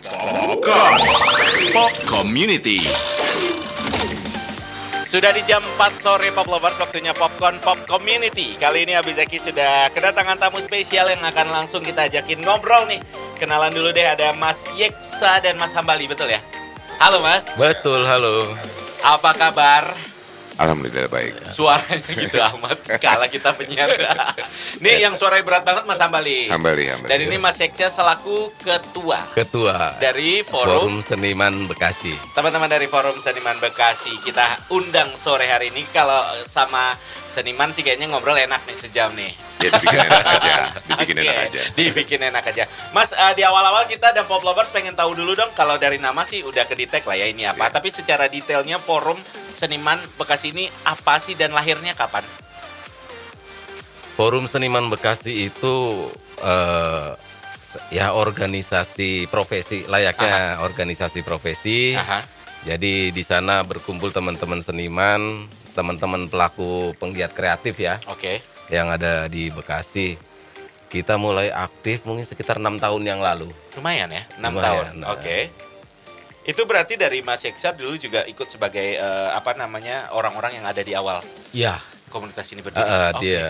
Popcorn Pop Community Sudah di jam 4 sore Pop Lovers, waktunya Popcorn Pop Community. Kali ini Abizaki sudah kedatangan tamu spesial yang akan langsung kita ajakin ngobrol nih. Kenalan dulu deh, ada Mas Yeksa dan Mas Hambali, betul ya? Halo Mas, Betul, halo. apa kabar? Alhamdulillah baik. Suaranya gitu amat, kalah kita penyiar. Nih yang suaranya berat banget Mas Hambali. Hambali, hambali. Dan ini Mas Yeksa selaku ketua Ketua dari Forum Forum Seniman Bekasi. Teman-teman dari Forum Seniman Bekasi, kita undang sore hari ini. Kalau sama seniman sih kayaknya ngobrol enak nih sejam nih. Ya dibikin enak aja, dibikin Oke, enak aja. Dibikin enak aja. Mas, eh, di awal-awal kita dan Pop Lovers pengen tahu dulu dong, kalau dari nama sih udah kedetek lah ya ini apa. Iya. Tapi secara detailnya Forum Seniman Bekasi ini apa sih dan lahirnya kapan? Forum Seniman Bekasi itu eh, ya organisasi profesi, layaknya organisasi profesi. Aha. Jadi di sana berkumpul teman-teman seniman, teman-teman pelaku penggiat kreatif ya, Oke. Yang ada di Bekasi. Kita mulai aktif mungkin sekitar enam tahun yang lalu. Lumayan ya, 6 Lumayan, tahun. nah. Oke. Itu berarti dari Mas Yeksa dulu juga ikut sebagai eh, apa namanya orang-orang yang ada di awal Ya, komunitas ini berdiri. eh, Oke. dia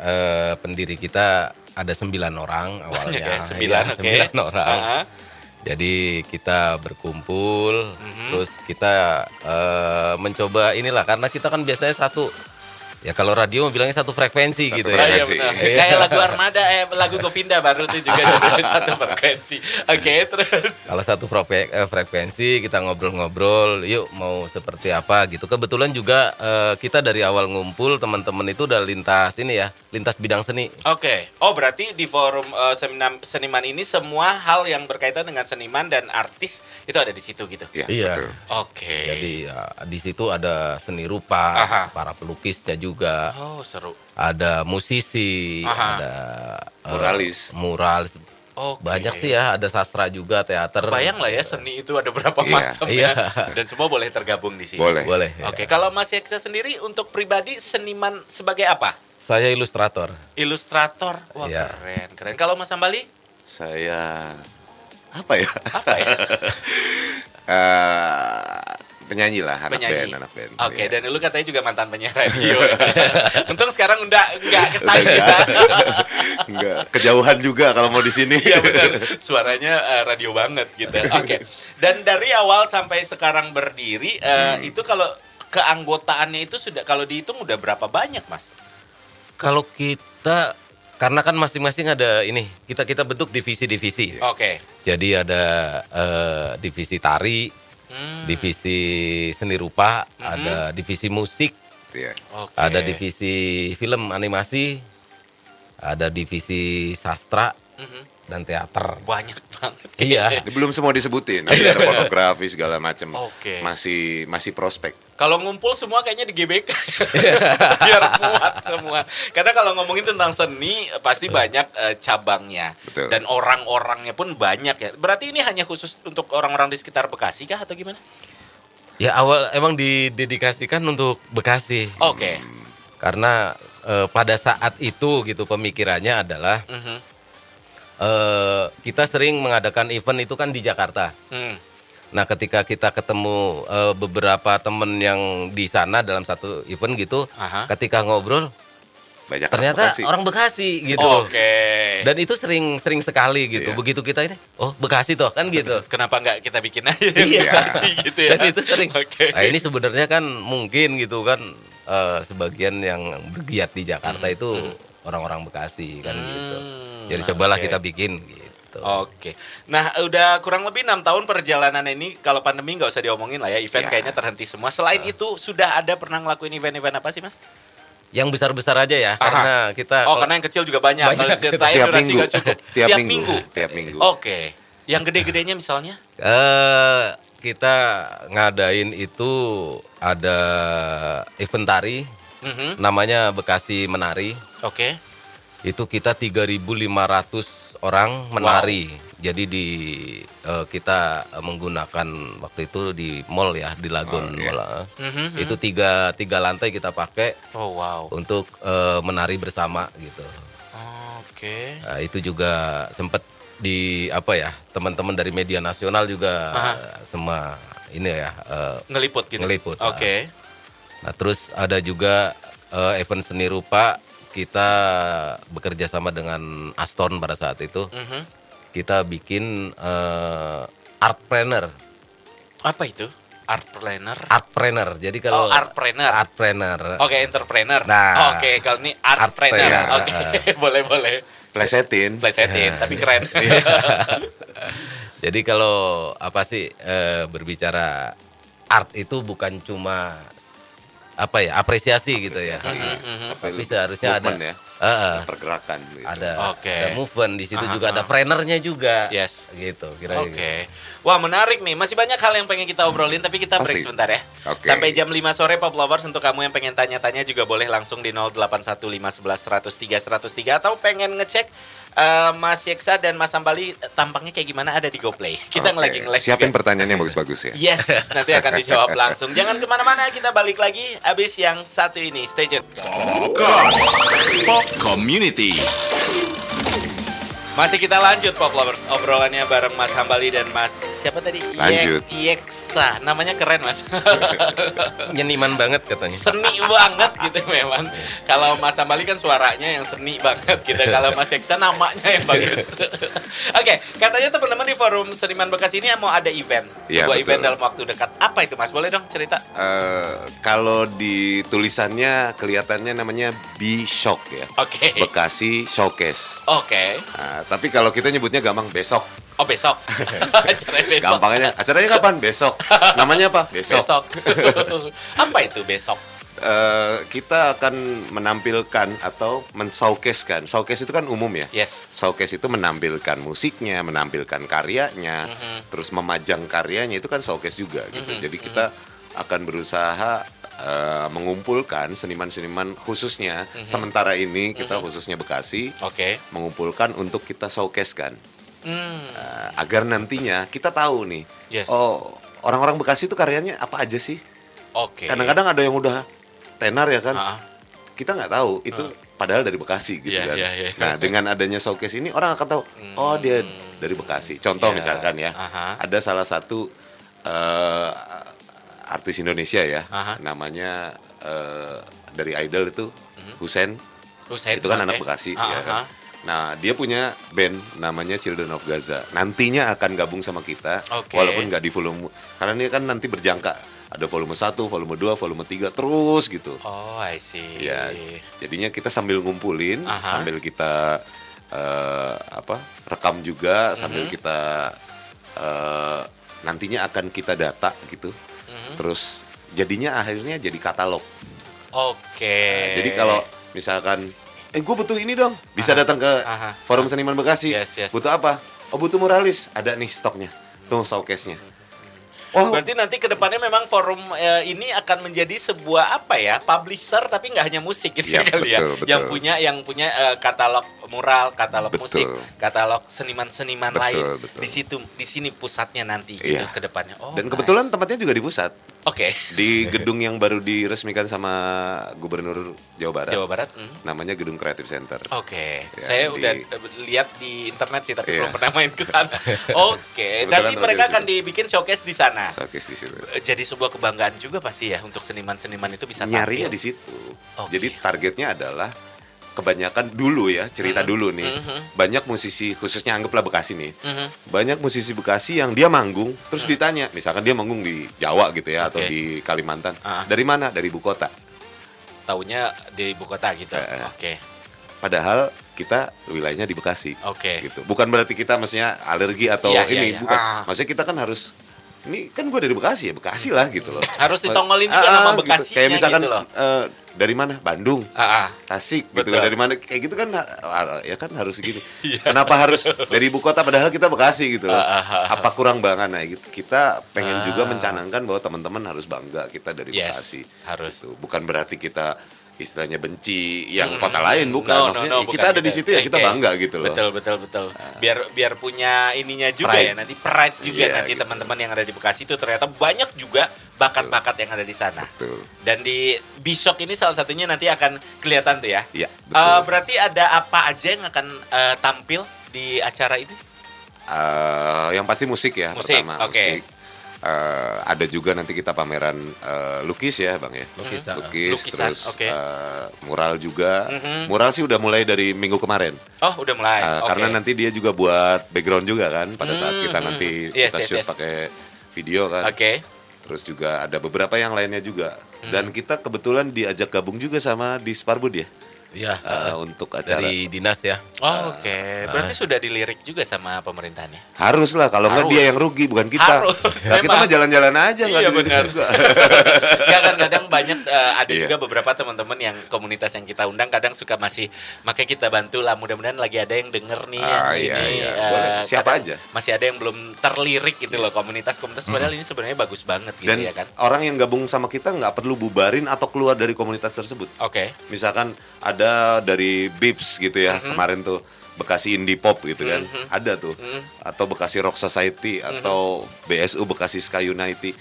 eh, pendiri kita ada sembilan orang awalnya. Banyak ya, sembilan, Iya, oke. sembilan orang. Aha. Jadi kita berkumpul, Mhm. terus kita eh, mencoba inilah karena kita kan biasanya satu ya kalau radio bilangnya satu frekuensi Satu gitu Oh, ya. iya Frekuensi. benar. Iya. Kayak lagu Armada, eh lagu Govinda baru tuh juga jadi satu frekuensi. Oke, terus. Kalau satu frekuensi, frekuensi kita ngobrol-ngobrol, yuk mau seperti apa gitu. Kebetulan juga eh, kita dari awal ngumpul teman-teman itu udah lintas ini ya, lintas bidang seni. Oke. Oh, berarti di forum eh, seminar seniman ini semua hal yang berkaitan dengan seniman dan artis itu ada di situ gitu. Ya, Iya. betul. Oke. Jadi ya, di situ ada seni rupa, Aha. para pelukisnya juga, Oh, seru. ada musisi, Aha. ada eh, Muralis. mural, Oke. banyak sih ya, ada sastra juga, teater. Bayang lah ya seni itu ada berapa Iya. macam Iya. ya. Dan semua boleh tergabung di sini. Boleh. Boleh. Oke, ya. kalau Mas Yeksa sendiri untuk pribadi seniman sebagai apa? Saya ilustrator. Ilustrator. Wah, Iya. keren. Keren. Kalau Mas Ambali? Saya apa ya? Apa ya? Eh, penyanyi lah, anak penyanyi. band, anak band. Oke, Iya. dan lu katanya juga mantan penyiar radio. Untung sekarang udah nggak kesaing kita. Enggak, kejauhan juga kalau mau di sini. Iya benar. Suaranya eh, radio banget gitu. Oke. Dan dari awal sampai sekarang berdiri eh, Hmm. itu kalau keanggotaannya itu sudah kalau dihitung udah berapa banyak, Mas? Kalau kita karena kan masing-masing ada ini, kita kita bentuk divisi-divisi. Oke. Jadi ada eh, divisi tari, Hmm, divisi seni rupa, ada divisi musik, Iya. oke. ada divisi film animasi, ada divisi sastra Mhm. dan teater. banyak banget. Iya. Belum semua disebutin. Nanti ada fotografi segala macam. Oke. Masih masih prospek. Kalau ngumpul semua kayaknya di GBK. Biar muat semua. Karena kalau ngomongin tentang seni pasti banyak eh, cabangnya. Betul. Dan orang-orangnya pun banyak ya. Berarti ini hanya khusus untuk orang-orang di sekitar Bekasi kah atau gimana? Ya awal emang didedikasikan untuk Bekasi. Oke. Karena eh, pada saat itu gitu pemikirannya adalah Mhm. eh, kita sering mengadakan event itu kan di Jakarta. Hmm. Nah, ketika kita ketemu eh, beberapa temen yang di sana dalam satu event gitu, Aha. ketika ngobrol Banyak ternyata Bekasi. orang Bekasi gitu. Oke. Dan itu sering sering sekali gitu. Iya. Begitu kita ini, oh Bekasi toh kan gitu. Kenapa nggak kita bikin aja Iya. Bekasi gitu ya? Dan itu sering. Oke. Nah, ini sebenarnya kan mungkin gitu kan eh, sebagian yang bergiat di Jakarta itu orang-orang Bekasi kan gitu. Hmm, Jadi cobalah oke. kita bikin gitu. Oke. Nah, udah kurang lebih enam tahun perjalanan ini. Kalau pandemi nggak usah diomongin lah ya. Event Ya. kayaknya terhenti semua. Selain itu, sudah ada pernah ngelakuin event-event apa sih, Mas? Yang besar-besar aja ya, Aha. karena kita Oh, karena yang kecil juga banyak. Banyak. Kalau Tiap durasi minggu. cukup. Tiap minggu. Tiap minggu. Oke. Yang gede-gedenya misalnya? Eh kita ngadain itu ada event tari Mhm. namanya Bekasi Menari. Oke. Itu kita 3.500 orang menari. Jadi di eh, kita menggunakan waktu itu di mall ya di Lagun Oh, iya. Mall. eh. Mhm. Itu tiga tiga lantai kita pakai Oh, wow. untuk eh, menari bersama gitu. Oke. Nah, itu juga sempet di apa ya teman-teman dari media nasional juga Aha. semua ini ya eh, Ngeliput gitu. Ngeliput, Oke. Nah, terus ada juga eh, event seni rupa kita bekerja sama dengan Aston pada saat itu. Mhm. Kita bikin eh, art planner. Apa itu? Art planner. Art planner. Jadi Oh, kalau art planner. Art planner. Oke, entrepreneur. Nah. Oke, kalau ini art, Art planner. planner. Oke, boleh boleh. Plesetin. Plesetin, tapi keren. Jadi kalau apa sih eh, berbicara art itu bukan cuma apa ya apresiasi gitu ya. Tapi seharusnya ada ya. Pergerakan. Gitu. ada, Oke. ada movement di situ Aha, juga ada trainernya juga. Yes. Gitu kira-kira. Oke. Wah, menarik nih. Masih banyak hal yang pengen kita obrolin, tapi kita break Pasti. sebentar ya. Oke. Sampai jam 5 sore Pop Lovers untuk kamu yang pengen tanya-tanya juga boleh langsung di 081511103103 atau pengen ngecek eh, Mas Yeksa dan Mas Sambali eh, tampangnya kayak gimana ada di GoPlay. Kita Oke. lagi nge-live Siapin juga. pertanyaan yang bagus-bagus ya. Yes, nanti akan dijawab langsung. Jangan ke mana-mana, kita balik lagi abis yang satu ini. Stay tune. Popcorn. Pop Community. Masih kita lanjut Pop Lovers obrolannya bareng Mas Hambali dan Mas siapa tadi? Lanjut. Yeksa. Namanya keren Mas. Nyeniman banget katanya. seni banget gitu memang. Kalau Mas Hambali kan suaranya yang seni banget gitu. Kalau Mas Yeksa namanya yang bagus. Oke, katanya teman-teman di forum Seniman Bekasi ini mau ada event. Iya, Sebuah betul. event dalam waktu dekat. Apa itu Mas? Boleh dong cerita? Eh, kalau di tulisannya kelihatannya namanya B Shock ya. Oke. Bekasi Showcase. Oke. Nah, tapi kalau kita nyebutnya gampang besok. Oh besok. Acaranya besok. Gampangnya acaranya kapan? Besok. Namanya apa? Besok. Besok. Apa itu besok? Eh, kita akan menampilkan atau men-showcase-kan. Showcase itu kan umum ya. Yes. Showcase itu menampilkan musiknya, menampilkan karyanya, terus memajang karyanya itu kan showcase juga gitu. Jadi kita akan berusaha eh, mengumpulkan seniman-seniman khususnya sementara ini kita khususnya Bekasi Oke. mengumpulkan untuk kita showcase kan Hmm. agar nantinya kita tahu nih Yes. oh orang-orang Bekasi itu karyanya apa aja sih Oke. kadang-kadang ada yang udah tenar ya kan Ah, kita nggak tahu itu padahal dari Bekasi gitu Iya, kan. iya, iya. Nah dengan adanya showcase ini orang akan tahu oh dia dari Bekasi. Contoh Iya, misalkan ya aha. ada salah satu eh, artis Indonesia ya Aha. namanya eh, dari Idol itu Husen Husein, itu kan oke. anak Bekasi Ah, ya kan. ah. Nah dia punya band namanya Children of Gaza. Nantinya akan gabung sama kita Oke. walaupun nggak di volume karena ini kan nanti berjangka ada volume 1, volume 2, volume 3 terus gitu. Oh, I see. Ya, jadinya kita sambil ngumpulin, Aha. sambil kita eh, apa rekam juga, sambil Mhm. kita eh, nantinya akan kita data gitu. Terus jadinya akhirnya jadi katalog. Oke. Nah, jadi kalau misalkan, eh gue butuh ini dong, bisa Aha. datang ke Aha. Forum Seniman Bekasi. Yes, yes. Butuh apa? Oh butuh muralis, ada nih stoknya. Tuh showcase-nya. Oh, Berarti nanti ke depannya memang forum eh, ini akan menjadi sebuah apa ya publisher tapi nggak hanya musik gitu Iya, kali ya, betul, betul. yang punya yang punya eh, katalog mural, katalog Betul. musik, katalog seniman-seniman lain betul. di situ di sini pusatnya nanti gitu Iya. ke depannya. Oh, dan kebetulan nice. tempatnya juga di pusat. oke Di gedung yang baru diresmikan sama Gubernur Jawa Barat. Jawa Barat. hmm. Namanya Gedung Creative Center. Oke, Ya, saya di- udah eh, lihat di internet sih tapi Iya. belum pernah main ke sana. Oke, Kebetulan nanti mereka akan dibikin showcase di sana. Showcase di situ. Eh, Jadi sebuah kebanggaan juga pasti ya untuk seniman-seniman itu bisa Nyarinya tampil. di situ. Oke. Jadi targetnya adalah kebanyakan dulu ya, cerita dulu nih. Banyak musisi khususnya anggaplah Bekasi nih. Mhm. Banyak musisi Bekasi yang dia manggung terus ditanya, misalkan dia manggung di Jawa gitu ya atau Oke. di Kalimantan. Ah. Dari mana? Dari ibu kota. Taunya di ibu kota gitu. Eh. Oke. Padahal kita wilayahnya di Bekasi. Oke. Gitu. Bukan berarti kita maksudnya alergi atau Iya, iya, ini, iya. bukan. Ah. Maksudnya kita kan harus ini kan gue dari Bekasi ya, Bekasi lah gitu loh. Harus ditongolin juga nama gitu. Bekasinya Kayak misalkan gitu loh. eh, dari mana? Bandung. Ah, ah. Tasik gitu Betul. kan dari mana kayak gitu kan ha- ya kan harus gini. Iya. Kenapa harus dari ibu kota padahal kita Bekasi gitu loh. Ah, ah, ah. Apa kurang banget nah gitu. Kita pengen Ah. juga mencanangkan bahwa teman-teman harus bangga kita dari Yes, Bekasi. harus. Gitu. Bukan berarti kita istilahnya benci yang kota lain bukan. No, no, Maksudnya no, ya bukan kita ada di situ ya kita bangga gitu loh. Betul, betul, betul. Biar biar punya ininya juga Pride. ya nanti pride juga Iya, nanti gitu. teman-teman yang ada di Bekasi itu ternyata banyak juga bakat-bakat yang ada di sana. Betul. Dan di Bishok ini salah satunya nanti akan kelihatan tuh ya. Iya, Eh, betul. berarti ada apa aja yang akan eh, tampil di acara ini? eh, yang pasti musik ya Musik, pertama oke. musik. Eh, ada juga nanti kita pameran eh, lukis ya bang ya Lukisan. lukis Lukisan, terus oke. eh, mural juga mural sih udah mulai dari minggu kemarin Oh, udah mulai. Eh, Oke. karena nanti dia juga buat background juga kan pada saat kita nanti Yes, kita yes, shoot yes. pakai video kan Oke. terus juga ada beberapa yang lainnya juga Hmm. dan kita kebetulan diajak gabung juga sama di Sparbud ya Iya. eh, untuk acara dari dinas ya. Oh, Oke, berarti sudah dilirik juga sama pemerintahannya. harus lah kalau nggak dia yang rugi bukan kita Harus, Nah, kita mah jalan-jalan aja nggak Iya benar. juga. ya kan kadang banyak eh, ada Iya. juga beberapa teman-teman yang komunitas yang kita undang kadang suka masih makanya kita bantu lah mudah-mudahan lagi ada yang denger nih yang Ah, iya, ini iya. eh, Boleh. Siapa aja. masih ada yang belum terlirik gitu loh komunitas-komunitas padahal ini sebenarnya bagus banget gitu dan ya kan. orang yang gabung sama kita nggak perlu bubarin atau keluar dari komunitas tersebut Oke. misalkan ada dari Bips gitu ya kemarin tuh Bekasi Indie Pop gitu kan ada tuh. Atau Bekasi Rock Society atau BSU Bekasi Sky United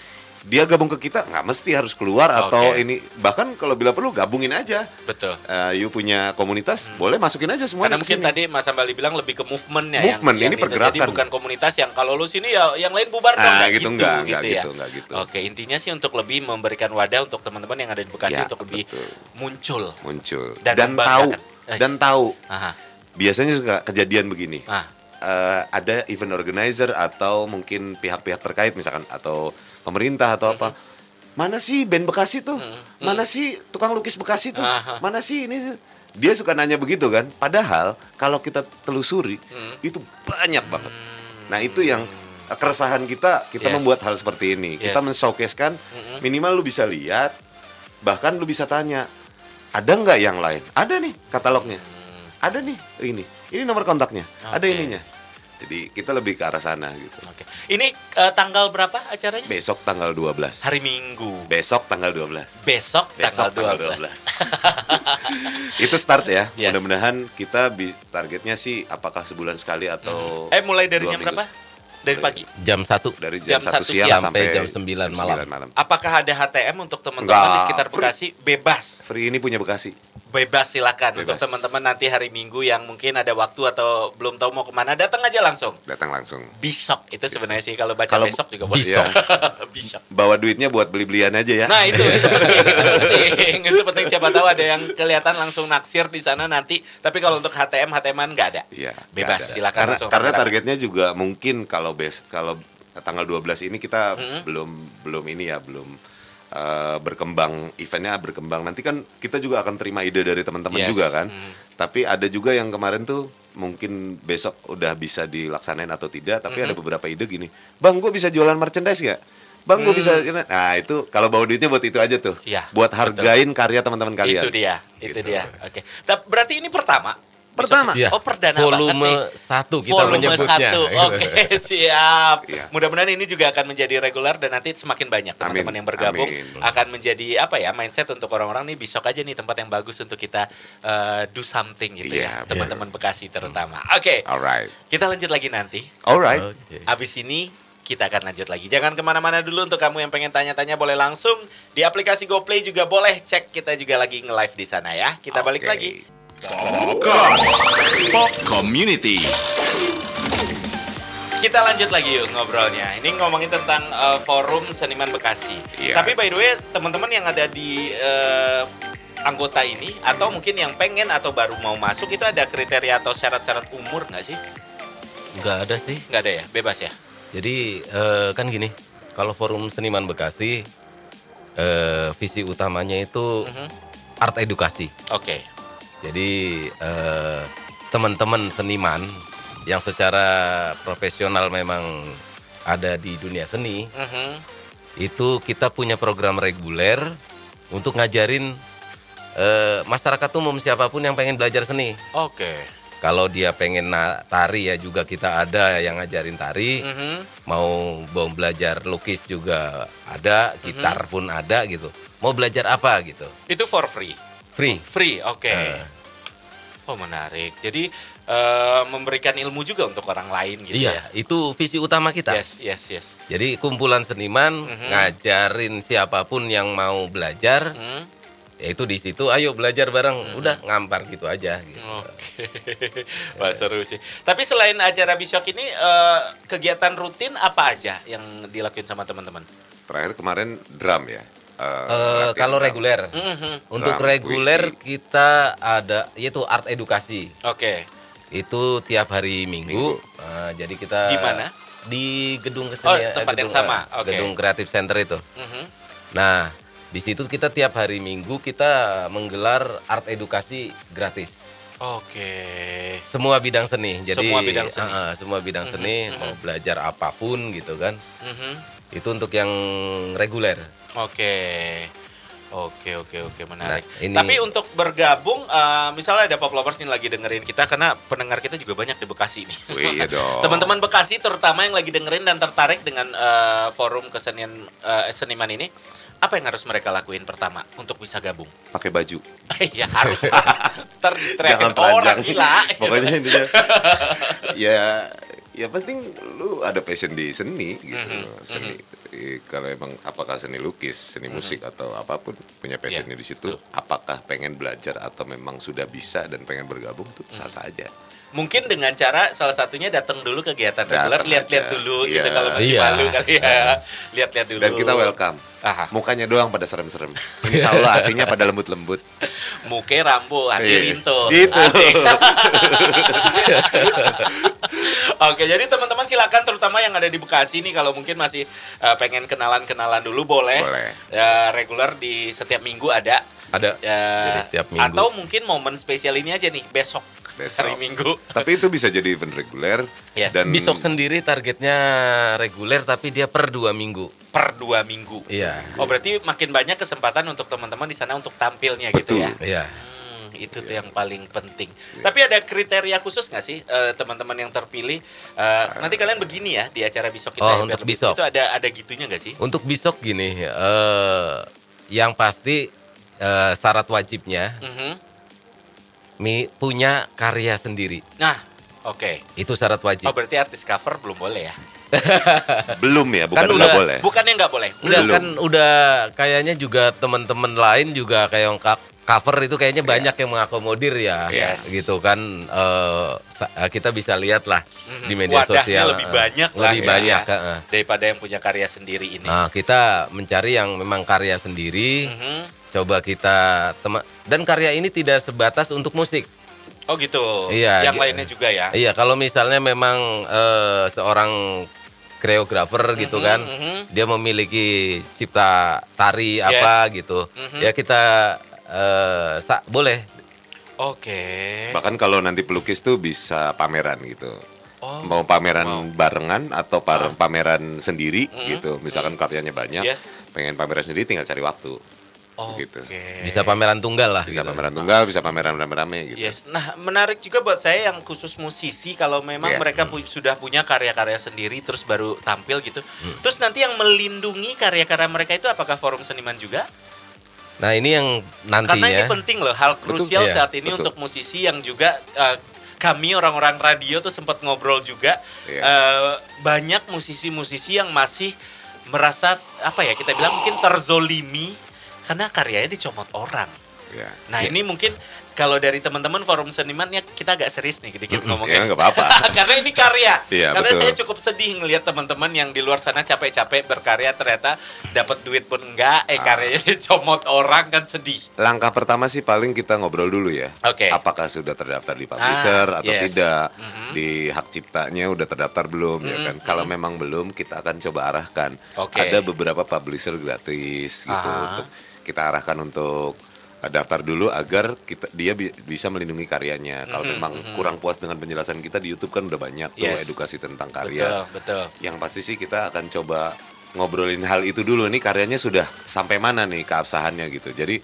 dia gabung ke kita nggak mesti harus keluar atau Oke. ini bahkan kalau bila perlu gabungin aja Betul. Eh, you punya komunitas boleh masukin aja Karena semuanya ke mungkin tadi Mas Ambali bilang lebih ke movementnya Movement, yang, ini itu. pergerakan. Jadi bukan komunitas yang kalau lu sini ya yang lain bubar dong Ah, nggak gitu, gitu, nggak, gitu, nggak ya. gitu, nggak gitu. Oke, intinya sih untuk lebih memberikan wadah untuk teman-teman yang ada di Bekasi Ya, untuk lebih betul. muncul. muncul Dan dan, tahu dan tahu Aha. biasanya suka kejadian begini Ah. Eh, ada event organizer atau mungkin pihak-pihak terkait misalkan atau pemerintah atau apa. Mana sih band Bekasi tuh? Mana sih tukang lukis Bekasi tuh? Mana sih ini? Dia suka nanya begitu kan. Padahal kalau kita telusuri itu banyak banget. Nah itu yang keresahan kita. Kita Yes. membuat hal seperti ini. Kita Yes. men-showcase-kan minimal lu bisa lihat bahkan lu bisa tanya ada nggak yang lain? Ada nih katalognya. Ada nih ini. Ini nomor kontaknya. Ada Oke. ininya jadi kita lebih ke arah sana gitu Oke. Ini eh, tanggal berapa acaranya? besok tanggal 12 Hari Minggu. besok tanggal 12 Besok, besok tanggal 12. itu start ya Yes. mudah-mudahan kita bi- targetnya sih apakah sebulan sekali atau Eh mulai dari jam minggu berapa? Dari pagi. Jam 1 dari Jam jam, 1 satu siang, siang sampai sampai jam 9 malam. malam Apakah ada HTM untuk teman-teman di sekitar free. Bekasi? Bebas. free ini punya Bekasi Bebas silakan untuk Bebas. teman-teman nanti hari Minggu yang mungkin ada waktu atau belum tahu mau ke mana datang aja langsung. datang langsung Bisok itu sebenarnya sih kalau baca Kalau besok juga boleh. Bisok. Bisok. bawa duitnya buat beli-belian aja ya Nah itu itu penting, itu penting, itu penting. Siapa tahu ada yang kelihatan langsung naksir di sana nanti. Tapi kalau untuk HTM HTM-an nggak ada. Iya, Bebas, ada. silakan Karena, langsung karena targetnya juga mungkin kalau bes kalau tanggal 12 ini kita Mm-hmm. belum belum ini ya belum eh, berkembang eventnya berkembang nanti kan kita juga akan terima ide dari teman-teman Yes. juga kan. Mm. Tapi ada juga yang kemarin tuh mungkin besok udah bisa dilaksanain atau tidak. Tapi ada Mm-hmm. beberapa ide gini, bang gue bisa jualan merchandise gak? Bang gue bisa, nah itu kalau bawa duitnya buat itu aja tuh. Iya, buat betul. hargain karya teman-teman kalian. Itu dia, itu Gitu. dia. Oke. Tapi berarti ini pertama. Pertama. Iya. Oh perdana Volume banget nih. satu kita Volume menyebutnya. satu. Oke, siap. Iya. Mudah-mudahan ini juga akan menjadi reguler dan nanti semakin banyak teman-teman yang bergabung Amin. akan menjadi apa ya mindset untuk orang-orang nih besok aja nih tempat yang bagus untuk kita eh, do something gitu Iya, ya teman-teman Bekasi terutama. Oke, Alright, kita lanjut lagi nanti. alright. Oke. Abis ini kita akan lanjut lagi. Jangan ke mana-mana dulu untuk kamu yang pengen tanya-tanya boleh langsung di aplikasi GoPlay juga boleh cek kita juga lagi nge-live di sana ya. Kita balik Oke. lagi. Popcorn. Pop Community. Kita lanjut lagi yuk ngobrolnya. Ini ngomongin tentang eh, forum seniman Bekasi. Iya. Tapi by the way, teman-teman yang ada di eh, anggota ini atau mungkin yang pengen atau baru mau masuk itu ada kriteria atau syarat-syarat umur nggak sih? Nggak ada sih. Nggak ada ya, bebas ya. Jadi eh, kan gini, kalau forum seniman Bekasi eh, visi utamanya itu Mhm. art edukasi. Oke. Jadi eh, teman-teman seniman yang secara profesional memang ada di dunia seni Mhm. itu kita punya program reguler untuk ngajarin eh, masyarakat umum siapa pun yang pengen belajar seni. Oke. Kalau dia pengen tari ya juga kita ada yang ngajarin tari. Mhm. Mau mau belajar lukis juga ada, gitar pun ada gitu. Mau belajar apa gitu. Itu for free. Free. Free, oke. Eh. Oh menarik. Jadi eh, memberikan ilmu juga untuk orang lain gitu iya, ya. itu visi utama kita. Yes, yes, yes. Jadi kumpulan seniman ngajarin siapa pun yang mau belajar Hmm. ya itu di situ ayo belajar bareng udah ngampar gitu aja gitu. Oke, wah seru sih. Tapi selain acara Bishok ini, eh, kegiatan rutin apa aja yang dilakuin sama teman-teman? Terakhir kemarin drum ya. Latihan kalau reguler Mhm. untuk reguler puisi. kita ada yaitu art edukasi Oke, itu tiap hari minggu, Minggu. Eh, jadi kita Di mana? di gedung Oh, kesenian tempat yang gedung, sama. eh, Oke. gedung kreatif center itu Mhm. nah di situ kita tiap hari minggu kita menggelar art edukasi gratis oke, semua bidang seni jadi Semua bidang seni. eh, semua bidang seni mau belajar apa pun gitu kan Mhm. itu untuk yang reguler oke, oke, oke, oke, menarik. Nah, ini- Tapi untuk bergabung, eh, misalnya ada pop lovers nih lagi dengerin kita, karena pendengar kita juga banyak di Bekasi nih. Wih, iya dong. Teman-teman Bekasi terutama yang lagi dengerin dan tertarik dengan eh, forum kesenian eh, seniman ini, apa yang harus mereka lakuin pertama untuk bisa gabung? pakai baju. ya harus telanjang. orang gila. Pokoknya intinya ya ya penting lu ada passion di seni gitu. Mhm, Seni Eh, kalau emang apakah seni lukis, seni Mhm. musik atau apa pun punya passionnya Iya, di situ, apakah pengen belajar atau memang sudah bisa dan pengen bergabung tuh Mhm. sah sah aja. Mungkin dengan cara salah satunya datang dulu kegiatan reguler, Datang lihat-lihat dulu Iya. gitu kalau masih Iya. malu kali ya. Lihat-lihat dulu. Dan kita welcome. Aha. Mukanya doang pada serem-serem. Insya Allah hatinya pada lembut-lembut. Muke Rambo, hati Iya. Rinto. Gitu. Asik. Oke, jadi teman-teman silakan terutama yang ada di Bekasi nih kalau mungkin masih eh, pengen kenalan-kenalan dulu boleh. Boleh. Ya, reguler di setiap minggu ada. ada Ya, Jadi setiap minggu. Atau mungkin momen spesial ini aja nih besok, Besok. hari Minggu. Tapi itu bisa jadi event reguler Yes. dan Besok sendiri targetnya reguler tapi dia per dua minggu. Per dua minggu. Iya. Oh berarti makin banyak kesempatan untuk teman-teman di sana untuk tampilnya gitu Betul. ya? Iya. Hmm, itu tuh yang paling penting. Tapi ada kriteria khusus nggak sih eh, teman-teman yang terpilih? Eh, nanti kalian begini ya di acara besok kita Oh, ya, untuk besok. Itu ada ada gitunya nggak sih? Untuk besok gini, eh yang pasti eh, syarat wajibnya Mhm. mi punya karya sendiri. Nah, oke. Itu syarat wajib. Oh berarti artis cover belum boleh ya? belum ya, bukan Kan udah- boleh. Bukannya nggak boleh? Udah belum. kan udah kayaknya juga teman-teman lain juga kayak yang cover itu kayaknya banyak yang mengakomodir ya. Iya. Yes. Gitu kan eh, sa- kita bisa lihat lah di Mhm. media Wadahnya sosial. lebih eh, banyak lah Lebih ya. banyak, eh. Daripada yang punya karya sendiri ini. Nah, kita mencari yang memang karya sendiri. Mhm. Coba kita tema dan karya ini tidak sebatas untuk musik. Oh gitu. Iya, Yang gi- lainnya juga ya? Iya, kalau misalnya memang eh, seorang koreografer gitu Mhm, kan, mhm. dia memiliki cipta tari apa gitu, Mhm. ya kita eh, sa- boleh. Oke. Bahkan kalau nanti pelukis tuh bisa pameran gitu. Oh. Mau pameran barengan atau par- pameran sendiri gitu. Misalkan karyanya banyak, Hmm. Yes. pengen pameran sendiri tinggal cari waktu. Oke. gitu. Bisa pameran tunggal lah. Bisa gitu. pameran tunggal, bisa pameran rame-rame gitu. Yes, nah menarik juga buat saya yang khusus musisi kalau memang Iya. mereka pu- sudah punya karya-karya sendiri terus baru tampil gitu. Hmm. Terus nanti yang melindungi karya-karya mereka itu apakah forum seniman juga? Nah, ini yang Karena ini nantinya penting loh, hal krusial iya, saat ini betul. untuk musisi yang juga eh, kami orang-orang radio tuh sempat ngobrol juga Iya. eh, banyak musisi-musisi yang masih merasa apa ya kita bilang mungkin terzolimi karena karyanya dicomot orang. Ya. Nah ini mungkin kalau dari teman-teman forum seniman ya kita agak serius nih dikit Ya ngomongnya. nggak apa-apa. Karena ini karya. Iya, Karena betul. saya cukup sedih ngelihat teman-teman yang di luar sana capek-capek berkarya ternyata dapat duit pun enggak, Ah. eh karyanya dicomot orang kan sedih. Langkah pertama sih paling kita ngobrol dulu ya. Oke. Apakah sudah terdaftar di publisher Ah, atau yes. tidak? Mhm. Di hak ciptanya udah terdaftar belum ya kan? Kalau memang belum kita akan coba arahkan. Oke. Ada beberapa publisher gratis gitu Ah. untuk kita arahkan untuk daftar dulu agar kita dia bi- bisa melindungi karyanya. Kalau memang kurang puas dengan penjelasan kita di YouTube kan udah banyak tuh Yes. edukasi tentang karya. Betul, betul. Yang pasti sih kita akan coba ngobrolin hal itu dulu nih karyanya sudah sampai mana nih keabsahannya gitu. Jadi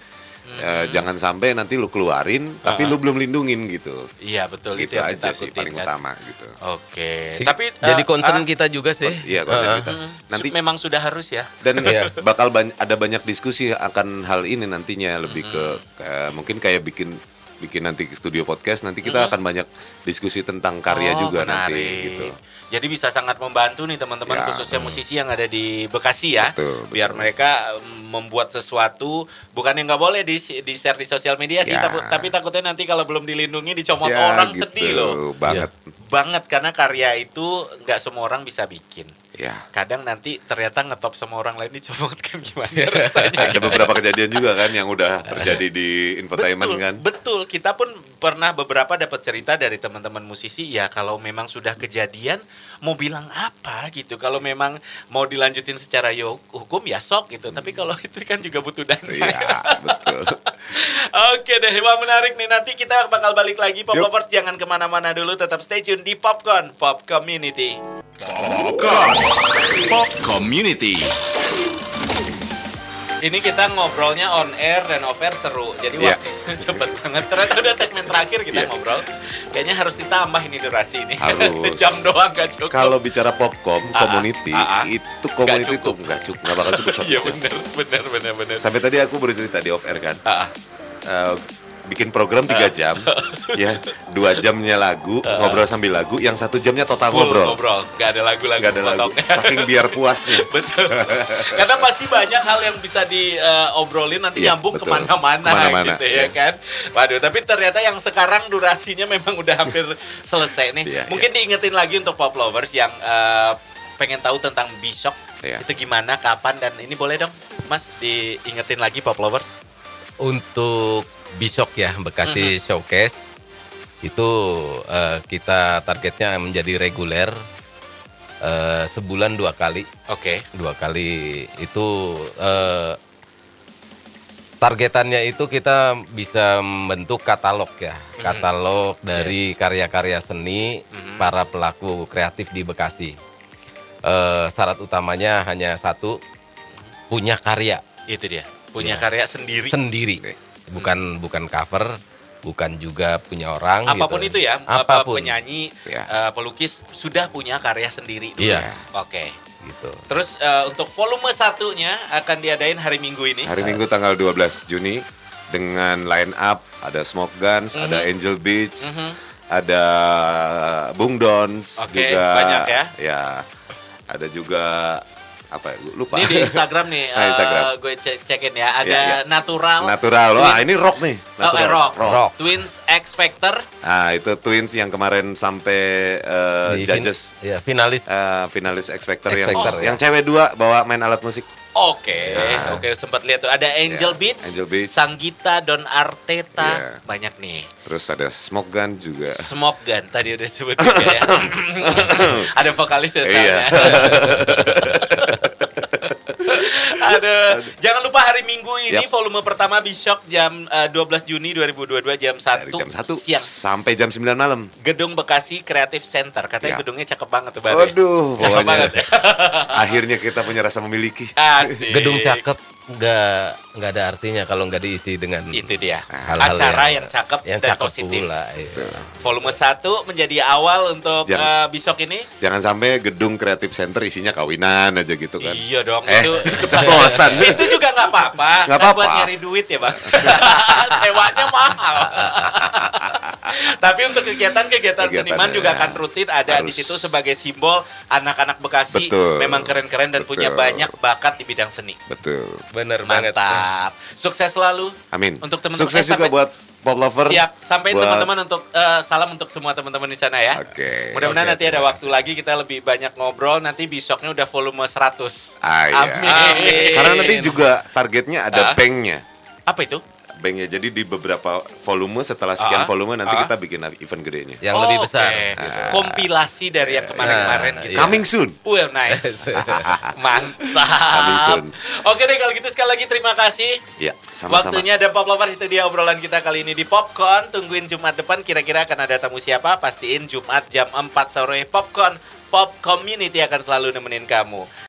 eh, jangan sampai nanti lu keluarin tapi Ah. lu belum lindungin gitu. Iya betul gitu itu yang aja sih paling kan. utama gitu. Oke. I- Tapi jadi eh, concern ah, kita juga sih. Iya, konsen Heeh. kita. nanti memang sudah harus ya. dan Iya. bakal bany- ada banyak diskusi akan hal ini nantinya lebih ke kayak- mungkin kayak bikin bikin nanti studio podcast nanti kita akan banyak diskusi tentang karya Oh, juga menarik. nanti gitu. Jadi bisa sangat membantu nih teman-teman Ya. khususnya musisi yang ada di Bekasi ya. Betul, Biar betul. mereka mm, membuat sesuatu bukan yang nggak boleh di di share di sosial media sih, Ya. tapi, tapi takutnya nanti kalau belum dilindungi dicomot Ya, orang gitu, sedih loh. Banget. Banget karena karya itu nggak semua orang bisa bikin. Ya. Kadang nanti ternyata ngetop sama orang lain dicomot kan gimana rasanya. Ada beberapa kejadian juga kan yang udah terjadi di infotainment betul, kan. Betul, kita pun pernah beberapa dapat cerita dari teman-teman musisi ya kalau memang sudah kejadian mau bilang apa gitu. Kalau memang mau dilanjutin secara hukum ya sok gitu. Tapi kalau itu kan juga butuh dana. Iya, betul. Oke deh, wah menarik nih. Nanti kita bakal balik lagi. Pop Yuk. Lovers jangan ke mana-mana dulu. Tetap stay tune di Popcorn Pop Community. Popcorn. Pop Community. Ini kita ngobrolnya on air dan off air seru. Jadi Iya. waktu cepet banget. Ternyata udah segmen terakhir kita Iya. ngobrol. Kayaknya harus ditambah ini durasi ini. Harus. Sejam doang gak cukup. Kalau bicara popcom Ah, ah, community, ah, ah. itu community itu nggak cukup, nggak bakal cukup satu Iya bener, bener, bener, bener. Sampai tadi aku baru cerita di off air kan, eh, bikin program tiga jam, ya dua jamnya lagu, ngobrol sambil lagu, yang satu jamnya total Full ngobrol, ngobrol. Gak ada lagu-lagu nggak ada lagu, saking biar puasnya. Betul. Karena pasti banyak hal yang bisa diobrolin nanti Iya, nyambung betul. ke mana-mana Ke mana-mana, gitu ya iya. kan. Waduh, tapi ternyata yang sekarang durasinya memang udah hampir selesai nih. Iya, Mungkin diingetin lagi untuk pop lovers yang eh, pengen tahu tentang Bishop Iya. itu gimana, kapan dan ini boleh dong, Mas diingetin lagi pop lovers. Untuk Bisok ya Bekasi Showcase itu eh, kita targetnya menjadi reguler eh, sebulan dua kali Oke. dua kali itu eh, targetannya itu kita bisa membentuk katalog ya katalog dari Yes. karya-karya seni para pelaku kreatif di Bekasi Eh, syarat utamanya hanya satu punya karya Itu dia. Punya Iya. karya sendiri. sendiri bukan bukan cover bukan juga punya orang Apa pun gitu. itu ya, apa apa pun penyanyi, Ya. eh, pelukis sudah punya karya sendiri. dulu. Iya. Oke. gitu Terus eh, untuk volume satunya akan diadain hari Minggu ini. Hari Minggu tanggal 12 Juni dengan line up ada Smoke Guns, Mhm. ada Angel Beach, ada Bung Dons Oke, juga. banyak ya. Ya. Ada juga apa ya? Lupa. Ini di Instagram nih, Nah, Instagram. gue cek cekin ya. Ada Iya, iya. natural. Natural. Wah, Twins- ini rock nih. Oh, eh, Natural. rock. Rock. Twins X Factor. Ah, itu Twins yang kemarin sampai eh, Di fin- judges ya finalis eh, finalis X Factor X yang Factor, ya. yang cewek dua bawa main alat musik. Oke, Nah. oke sempat lihat tuh. Ada Angel Iya, Beats, Angel Beats. Sanggita, Don Arteta, Iya. banyak nih. Terus ada Smoke Gun juga. Smoke Gun tadi udah disebut juga ya. Ada vokalisnya Iya. Ada. Jangan lupa hari Minggu ini Yap. volume pertama Bishop jam eh, 12 Juni 2022 jam 1 Dari jam 1 siang. sampai jam 9 malam. Gedung Bekasi Creative Center. Katanya Ya. gedungnya cakep banget tuh. Waduh, Cakep pokoknya banget ya. akhirnya kita punya rasa memiliki. Asik. gedung cakep nggak nggak ada artinya kalau nggak diisi dengan Itu dia. hal-hal Acara yang, cakep yang dan cakep positif. pula, iya. Volume 1 menjadi awal untuk Jangan. eh, Bishop ini. Jangan sampai gedung kreatif center isinya kawinan aja gitu kan. Iya dong, Eh, itu keceplosan. itu juga nggak apa-apa. Nggak Kan apa-apa. buat nyari duit ya, Bang. Sewanya mahal. Tapi untuk kegiatan-kegiatan Kegiatan, seniman juga ya. akan rutin ada di Harus. situ sebagai simbol anak-anak Bekasi Betul. memang keren-keren dan punya Betul. banyak bakat di bidang seni. Betul. bener banget Mantap. Sukses selalu. Amin. Untuk teman-teman. Sukses Eh, juga sampai- buat Pop Lover. Siap, sampaikan Buat- teman-teman untuk eh, salam untuk semua teman-teman di sana ya. Oke. Mudah-mudahan Oke, nanti ada waktu lagi kita lebih banyak ngobrol. Nanti besoknya udah volume 100. Ah, iya. Amin. Karena nanti juga targetnya ada Ah. banknya. Apa itu? Banknya jadi di beberapa volume setelah sekian Ah, volume nanti ah. kita bikin event gedenya. yang lebih Oh, besar oke. gitu. Kompilasi dari yang kemarin-kemarin Nah, gitu. iya. Coming soon. Well, nice. Mantap. Coming soon. Oke deh kalau gitu sekali lagi terima kasih. Ya, sama-sama. Waktunya ada Pop Lovers itu dia obrolan kita kali ini di Popcorn. Tungguin Jumat depan kira-kira akan ada tamu siapa? Pastiin Jumat jam 4 sore Popcorn. Pop Community akan selalu nemenin kamu.